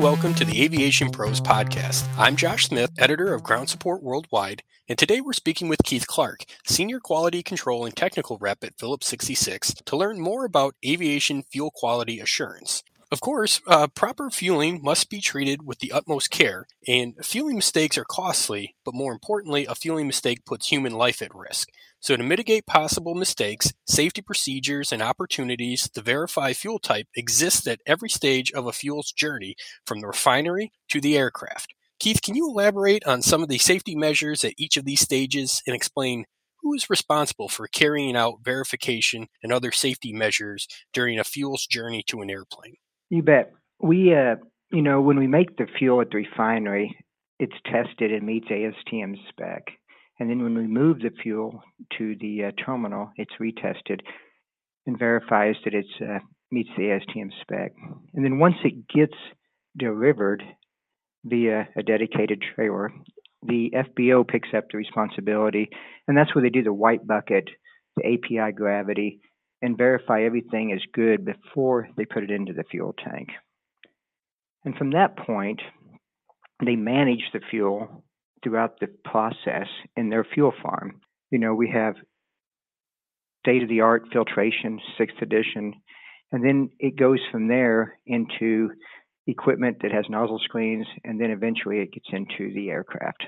welcome to the Aviation Pros podcast. I'm Josh Smith, editor of Ground Support Worldwide, and today we're speaking with Keith Clark, senior quality control and technical rep at Phillips 66, to learn more about aviation fuel quality assurance. Of course, uh, proper fueling must be treated with the utmost care, and fueling mistakes are costly, but more importantly, a fueling mistake puts human life at risk. So, to mitigate possible mistakes, safety procedures and opportunities to verify fuel type exist at every stage of a fuel's journey, from the refinery to the aircraft. Keith, can you elaborate on some of the safety measures at each of these stages and explain who is responsible for carrying out verification and other safety measures during a fuel's journey to an airplane? You bet. We, uh, you know, when we make the fuel at the refinery, it's tested and meets ASTM spec. And then when we move the fuel to the uh, terminal, it's retested and verifies that it uh, meets the ASTM spec. And then once it gets delivered via a dedicated trailer, the FBO picks up the responsibility, and that's where they do the white bucket, the API gravity, and verify everything is good before they put it into the fuel tank. And from that point, they manage the fuel throughout the process in their fuel farm. You know, we have state of the art filtration, sixth edition, and then it goes from there into equipment that has nozzle screens, and then eventually it gets into the aircraft.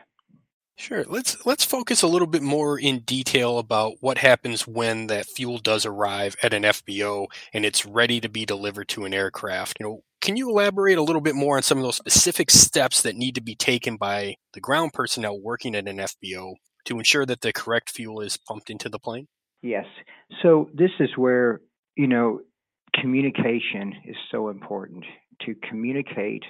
Sure. Let's let's focus a little bit more in detail about what happens when that fuel does arrive at an FBO and it's ready to be delivered to an aircraft. You know, can you elaborate a little bit more on some of those specific steps that need to be taken by the ground personnel working at an FBO to ensure that the correct fuel is pumped into the plane? Yes. So this is where, you know, communication is so important to communicate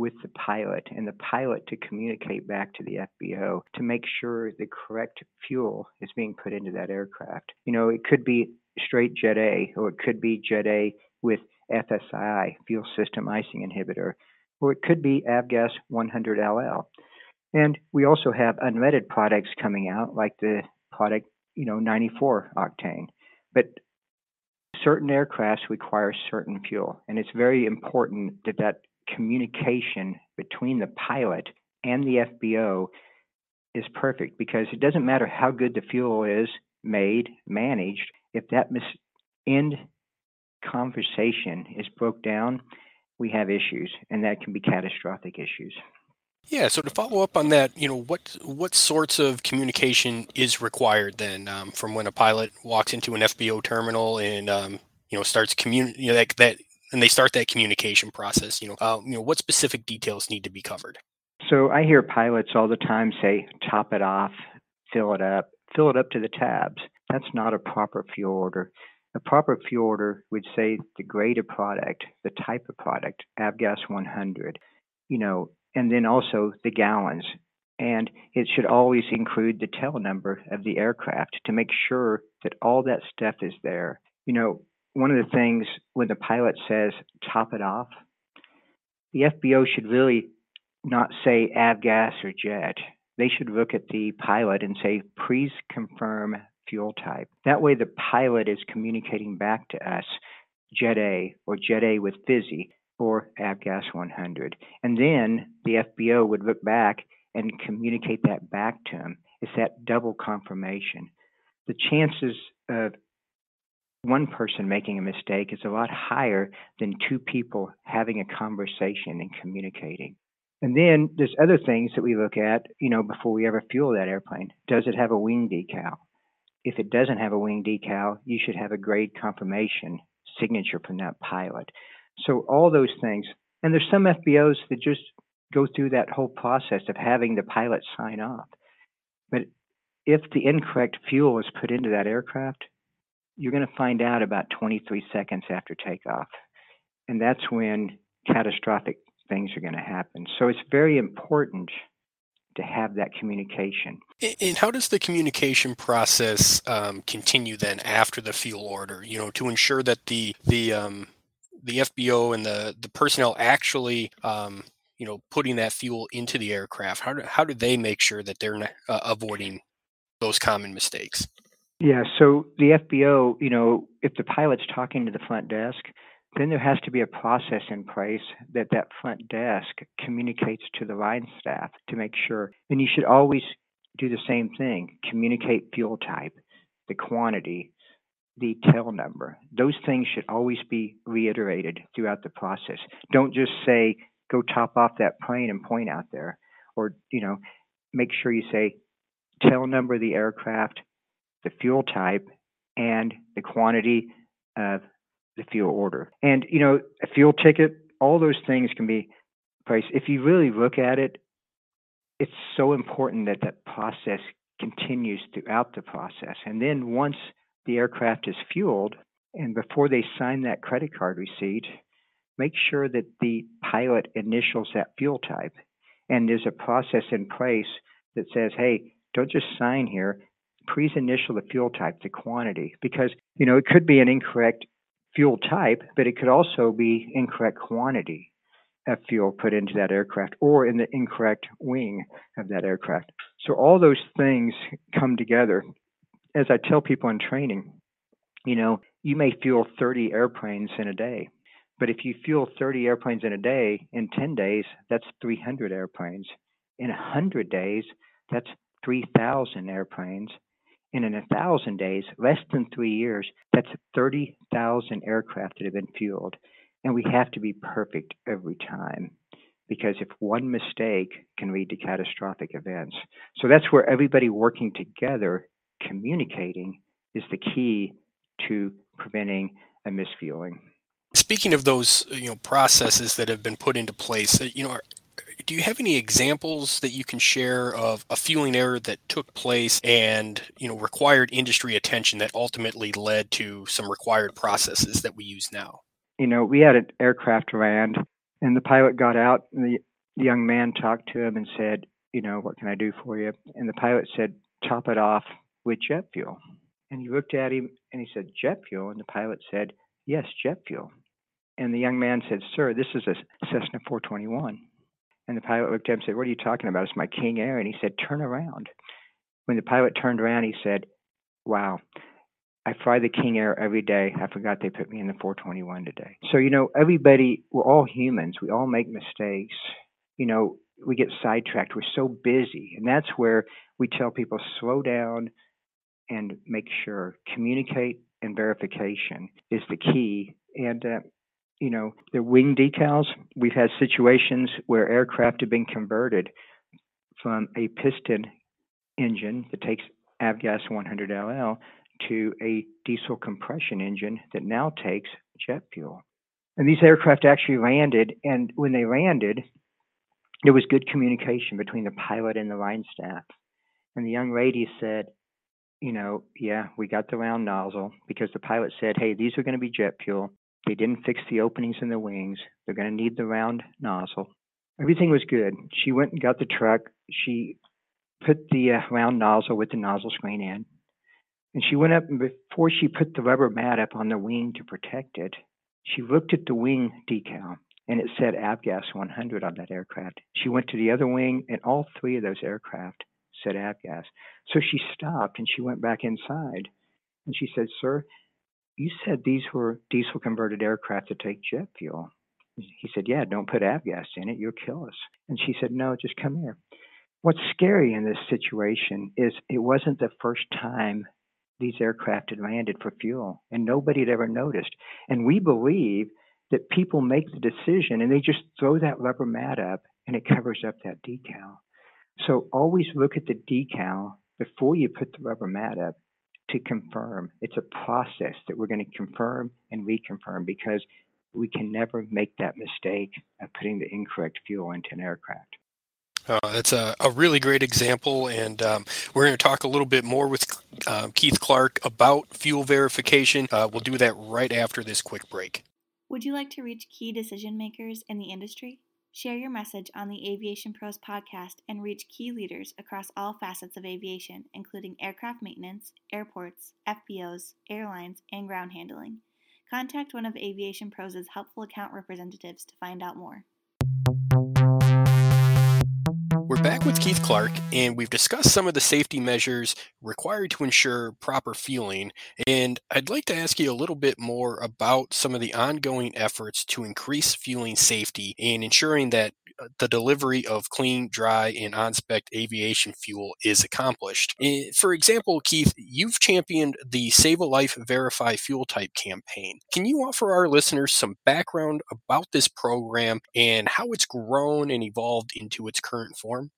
with the pilot and the pilot to communicate back to the FBO to make sure the correct fuel is being put into that aircraft. You know, it could be straight Jet A or it could be Jet A with FSI, fuel system icing inhibitor, or it could be Avgas 100LL. And we also have unleaded products coming out like the product, you know, 94 octane. But certain aircrafts require certain fuel, and it's very important that that communication between the pilot and the FBO is perfect because it doesn't matter how good the fuel is made, managed, if that mis- end conversation is broke down, we have issues, and that can be catastrophic issues. Yeah. So to follow up on that, you know, what what sorts of communication is required then um, from when a pilot walks into an FBO terminal and um, you know starts commun you know that that and they start that communication process. You know, uh, you know, what specific details need to be covered? So I hear pilots all the time say, "Top it off, fill it up, fill it up to the tabs." That's not a proper fuel order. A proper fuel order would say the grade of product, the type of product, Avgas 100, you know, and then also the gallons. And it should always include the tail number of the aircraft to make sure that all that stuff is there. You know, one of the things when the pilot says top it off, the FBO should really not say avgas or jet. They should look at the pilot and say, please confirm fuel type. That way, the pilot is communicating back to us Jet A or Jet A with Fizzy or Avgas 100. And then the FBO would look back and communicate that back to him. It's that double confirmation. The chances of one person making a mistake is a lot higher than two people having a conversation and communicating. And then there's other things that we look at, you know, before we ever fuel that airplane. Does it have a wing decal? If it doesn't have a wing decal, you should have a grade confirmation signature from that pilot. So all those things. And there's some FBOs that just go through that whole process of having the pilot sign off. But if the incorrect fuel is put into that aircraft, you're going to find out about 23 seconds after takeoff. And that's when catastrophic things are going to happen. So it's very important to have that communication. And how does the communication process um, continue then after the fuel order? You know, to ensure that the the um, the FBO and the the personnel actually um, you know putting that fuel into the aircraft. How do how do they make sure that they're uh, avoiding those common mistakes? Yeah, so the FBO, you know, if the pilot's talking to the front desk, then there has to be a process in place that that front desk communicates to the line staff to make sure. And you should always do the same thing communicate fuel type, the quantity, the tail number. Those things should always be reiterated throughout the process. Don't just say, go top off that plane and point out there. Or, you know, make sure you say tail number of the aircraft, the fuel type, and the quantity of the fuel order. And, you know, a fuel ticket, all those things can be priced. If you really look at it, it's so important that that process continues throughout the process. And then once the aircraft is fueled, and before they sign that credit card receipt, make sure that the pilot initials that fuel type. And there's a process in place that says, hey, don't just sign here please initial the fuel type, the quantity, because you know it could be an incorrect fuel type, but it could also be incorrect quantity of fuel put into that aircraft or in the incorrect wing of that aircraft. So all those things come together. As I tell people in training, you know, you may fuel 30 airplanes in a day, but if you fuel 30 airplanes in a day, in 10 days, that's 300 airplanes. In 100 days, that's 3,000 airplanes. And in a thousand days, less than three years, that's 30,000 aircraft that have been fueled. And we have to be perfect every time because if one mistake can lead to catastrophic events. So that's where everybody working together, communicating, is the key to preventing a misfueling. Speaking of those, you know, processes that have been put into place, you know, do you have any examples that you can share of a fueling error that took place and you know required industry attention that ultimately led to some required processes that we use now? You know, we had an aircraft land, and the pilot got out, and the, the young man talked to him and said, "You know, what can I do for you?" And the pilot said, "Top it off with jet fuel." And he looked at him and he said, "Jet fuel?" And the pilot said, "Yes, jet fuel." And the young man said, "Sir, this is a Cessna 421." And the pilot looked at him and said, What are you talking about? It's my King Air. And he said, Turn around. When the pilot turned around, he said, Wow, I fly the King Air every day. I forgot they put me in the 421 today. So, you know, everybody, we're all humans. We all make mistakes. You know, we get sidetracked. We're so busy. And that's where we tell people slow down and make sure. Communicate and verification is the key. And uh, you know, the wing decals, we've had situations where aircraft have been converted from a piston engine that takes avgas 100LL to a diesel compression engine that now takes jet fuel. And these aircraft actually landed, and when they landed, there was good communication between the pilot and the line staff. And the young lady said, you know, yeah, we got the round nozzle because the pilot said, hey, these are going to be jet fuel. They didn't fix the openings in the wings. They're going to need the round nozzle. Everything was good. She went and got the truck. She put the uh, round nozzle with the nozzle screen in. And she went up and before she put the rubber mat up on the wing to protect it, she looked at the wing decal and it said Avgas 100 on that aircraft. She went to the other wing and all three of those aircraft said Avgas. So she stopped and she went back inside and she said, Sir, you said these were diesel converted aircraft to take jet fuel. He said, Yeah, don't put avgas in it, you'll kill us. And she said, No, just come here. What's scary in this situation is it wasn't the first time these aircraft had landed for fuel, and nobody had ever noticed. And we believe that people make the decision and they just throw that rubber mat up and it covers up that decal. So always look at the decal before you put the rubber mat up to confirm. It's a process that we're going to confirm and reconfirm because we can never make that mistake of putting the incorrect fuel into an aircraft. Uh, that's a, a, really great example, and um, we're going to talk a little bit more with uh, Keith Clark about fuel verification. Uh, we'll do that right after this quick break. Would you like to reach key decision makers in the industry? Share your message on the Aviation Pros podcast and reach key leaders across all facets of aviation, including aircraft maintenance, airports, FBOs, airlines, and ground handling. Contact one of Aviation Pros' helpful account representatives to find out more. We're back with Keith Clark, and we've discussed some of the safety measures required to ensure proper fueling. And I'd like to ask you a little bit more about some of the ongoing efforts to increase fueling safety and ensuring that the delivery of clean, dry, and on spec aviation fuel is accomplished. Eh, for example, Keith, you've championed the Save a Life Verify Fuel Type campaign. Can you offer our listeners some background about this program and how it's grown and evolved into its current form?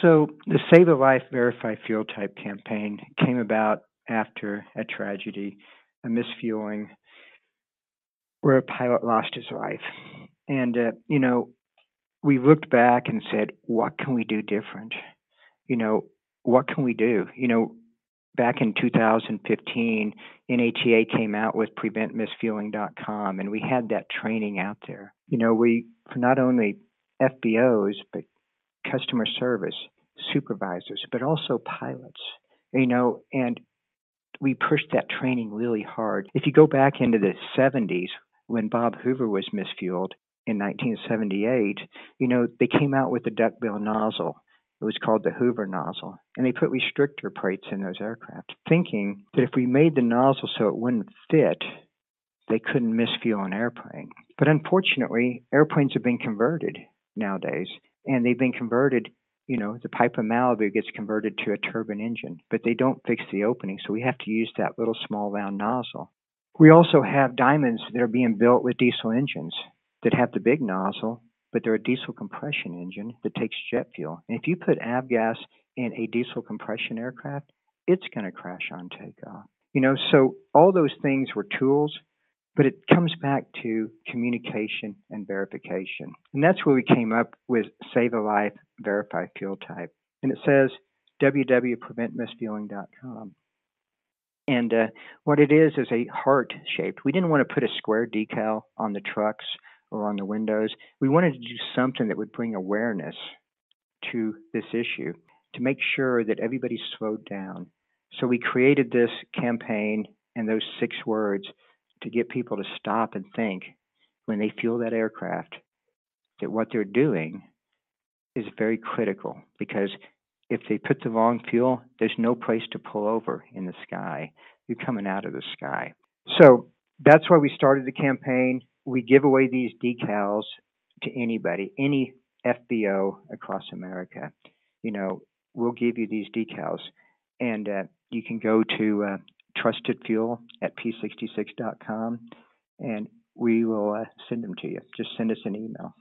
So, the Save a Life Verify Fuel Type campaign came about after a tragedy, a misfueling, where a pilot lost his life. And, uh, you know, we looked back and said, what can we do different? You know, what can we do? You know, back in 2015, NATA came out with preventmisfueling.com, and we had that training out there. You know, we, for not only FBOs, but customer service supervisors, but also pilots, you know, and we pushed that training really hard. If you go back into the 70s when Bob Hoover was misfueled in 1978, you know, they came out with the duckbill nozzle. It was called the Hoover nozzle. And they put restrictor plates in those aircraft, thinking that if we made the nozzle so it wouldn't fit, they couldn't misfuel an airplane. But unfortunately, airplanes have been converted nowadays and they've been converted. You know, the Piper Malibu gets converted to a turbine engine, but they don't fix the opening, so we have to use that little small round nozzle. We also have diamonds that are being built with diesel engines that have the big nozzle, but they're a diesel compression engine that takes jet fuel. And if you put avgas in a diesel compression aircraft, it's going to crash on takeoff. You know, so all those things were tools but it comes back to communication and verification. And that's where we came up with Save a Life Verify Fuel Type. And it says www.preventmisfueling.com. And uh, what it is is a heart shaped. We didn't want to put a square decal on the trucks or on the windows. We wanted to do something that would bring awareness to this issue to make sure that everybody slowed down. So we created this campaign and those six words to get people to stop and think when they fuel that aircraft that what they're doing is very critical because if they put the wrong fuel, there's no place to pull over in the sky. You're coming out of the sky. So that's why we started the campaign. We give away these decals to anybody, any FBO across America. You know, we'll give you these decals, and uh, you can go to uh, trusted fuel at p66.com and we will uh, send them to you. Just send us an email.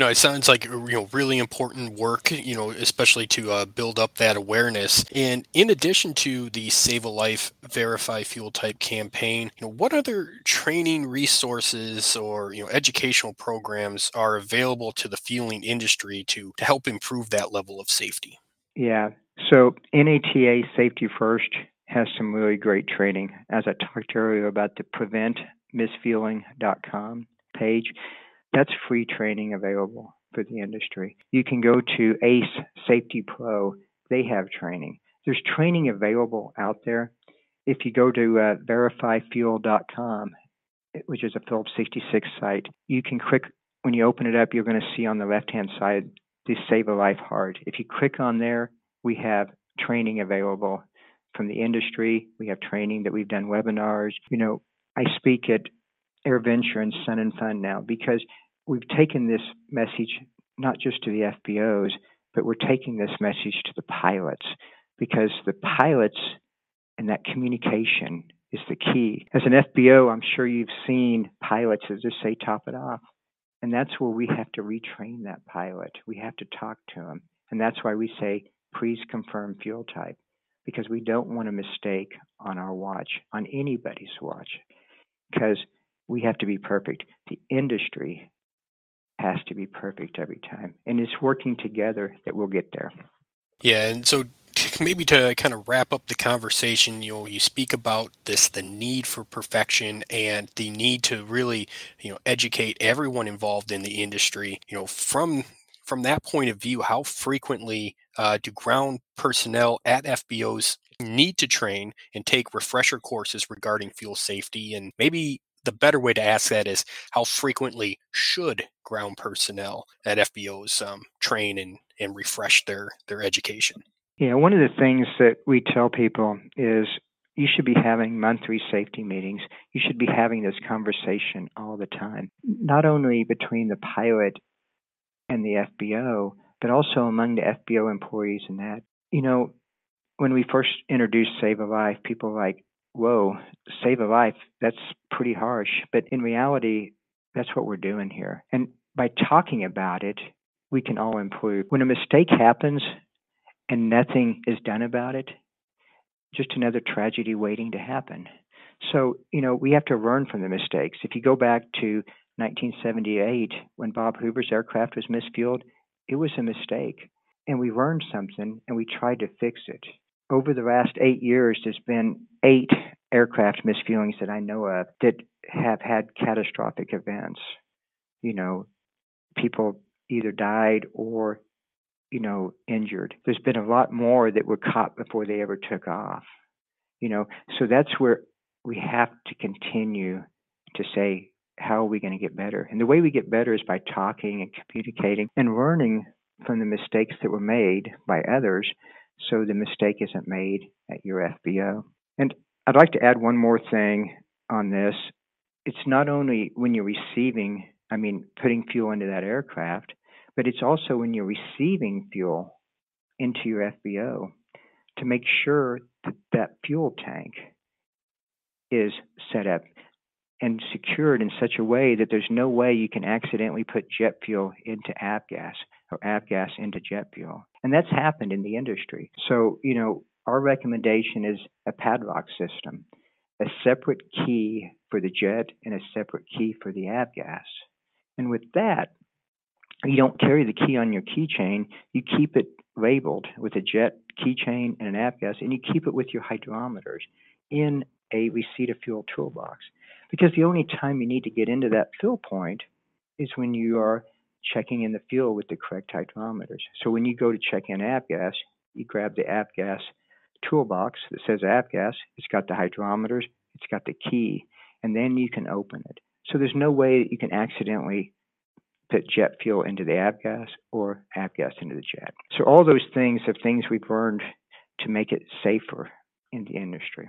No, it sounds like you know really important work. You know, especially to uh, build up that awareness. And in addition to the Save a Life Verify Fuel Type campaign, you know, what other training resources or you know educational programs are available to the fueling industry to to help improve that level of safety? Yeah. So NATA Safety First has some really great training. As I talked earlier about the preventmisfueling.com page, that's free training available for the industry. You can go to ACE Safety Pro, they have training. There's training available out there. If you go to uh, verifyfuel.com, which is a Phillips 66 site, you can click, when you open it up, you're going to see on the left hand side the Save a Life Heart. If you click on there, we have training available from the industry. We have training that we've done webinars. You know, I speak at AirVenture and Sun and Fun now because we've taken this message not just to the FBOs, but we're taking this message to the pilots because the pilots and that communication is the key. As an FBO, I'm sure you've seen pilots that just say top it off. And that's where we have to retrain that pilot. We have to talk to them. And that's why we say, please confirm fuel type because we don't want a mistake on our watch, on anybody's watch, because we have to be perfect. The industry has to be perfect every time. And it's working together that we'll get there. Yeah. And so maybe to kind of wrap up the conversation, you know, you speak about this the need for perfection and the need to really, you know, educate everyone involved in the industry. You know, from from that point of view, how frequently uh, do ground personnel at FBOs need to train and take refresher courses regarding fuel safety? And maybe the better way to ask that is how frequently should ground personnel at FBOs um, train and, and refresh their, their education? Yeah, one of the things that we tell people is you should be having monthly safety meetings. You should be having this conversation all the time, not only between the pilot and the FBO, but also among the FBO employees and that. You know, when we first introduced Save a Life, people like, whoa, save a life, that's pretty harsh. But in reality, that's what we're doing here. And by talking about it, we can all improve. When a mistake happens and nothing is done about it, just another tragedy waiting to happen. So, you know, we have to learn from the mistakes. If you go back to 1978, when Bob Hoover's aircraft was misfueled, it was a mistake. And we learned something and we tried to fix it. Over the last eight years, there's been eight aircraft misfuelings that I know of that have had catastrophic events. You know, people either died or, you know, injured. There's been a lot more that were caught before they ever took off. You know, so that's where we have to continue to say, how are we going to get better? And the way we get better is by talking and communicating and learning from the mistakes that were made by others so the mistake isn't made at your FBO. And I'd like to add one more thing on this. It's not only when you're receiving, I mean, putting fuel into that aircraft, but it's also when you're receiving fuel into your FBO to make sure that that fuel tank is set up and secured in such a way that there's no way you can accidentally put jet fuel into avgas or avgas into jet fuel. And that's happened in the industry. So, you know, our recommendation is a padlock system, a separate key for the jet and a separate key for the avgas. And with that, you don't carry the key on your keychain. You keep it labeled with a jet keychain and an avgas, and you keep it with your hydrometers in a receipt of fuel toolbox. Because the only time you need to get into that fill point is when you are checking in the fuel with the correct hydrometers. So when you go to check in avgas, you grab the avgas toolbox that says avgas. It's got the hydrometers, it's got the key, and then you can open it. So there's no way that you can accidentally put jet fuel into the avgas or avgas into the jet. So all those things are things we've learned to make it safer in the industry.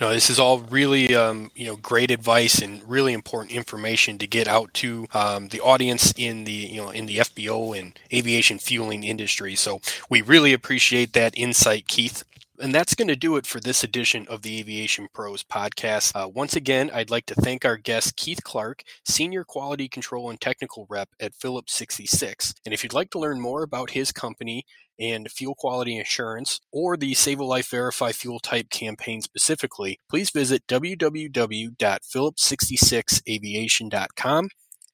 No, this is all really, um, you know, great advice and really important information to get out to um, the audience in the, you know, in the FBO and aviation fueling industry. So we really appreciate that insight, Keith. And that's going to do it for this edition of the Aviation Pros podcast. Uh, once again, I'd like to thank our guest, Keith Clark, Senior Quality Control and Technical Rep at Phillips 66. And if you'd like to learn more about his company and fuel quality assurance or the Save a Life Verify Fuel Type campaign specifically, please visit www.phillips66aviation.com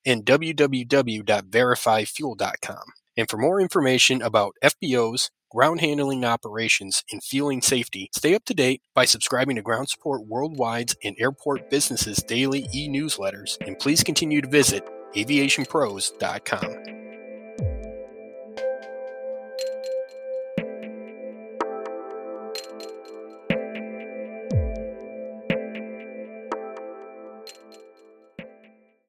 and www.verifyfuel.com. And for more information about FBOs, ground handling operations, and fueling safety, stay up to date by subscribing to Ground Support Worldwide's and Airport Businesses daily e newsletters. And please continue to visit aviationpros.com.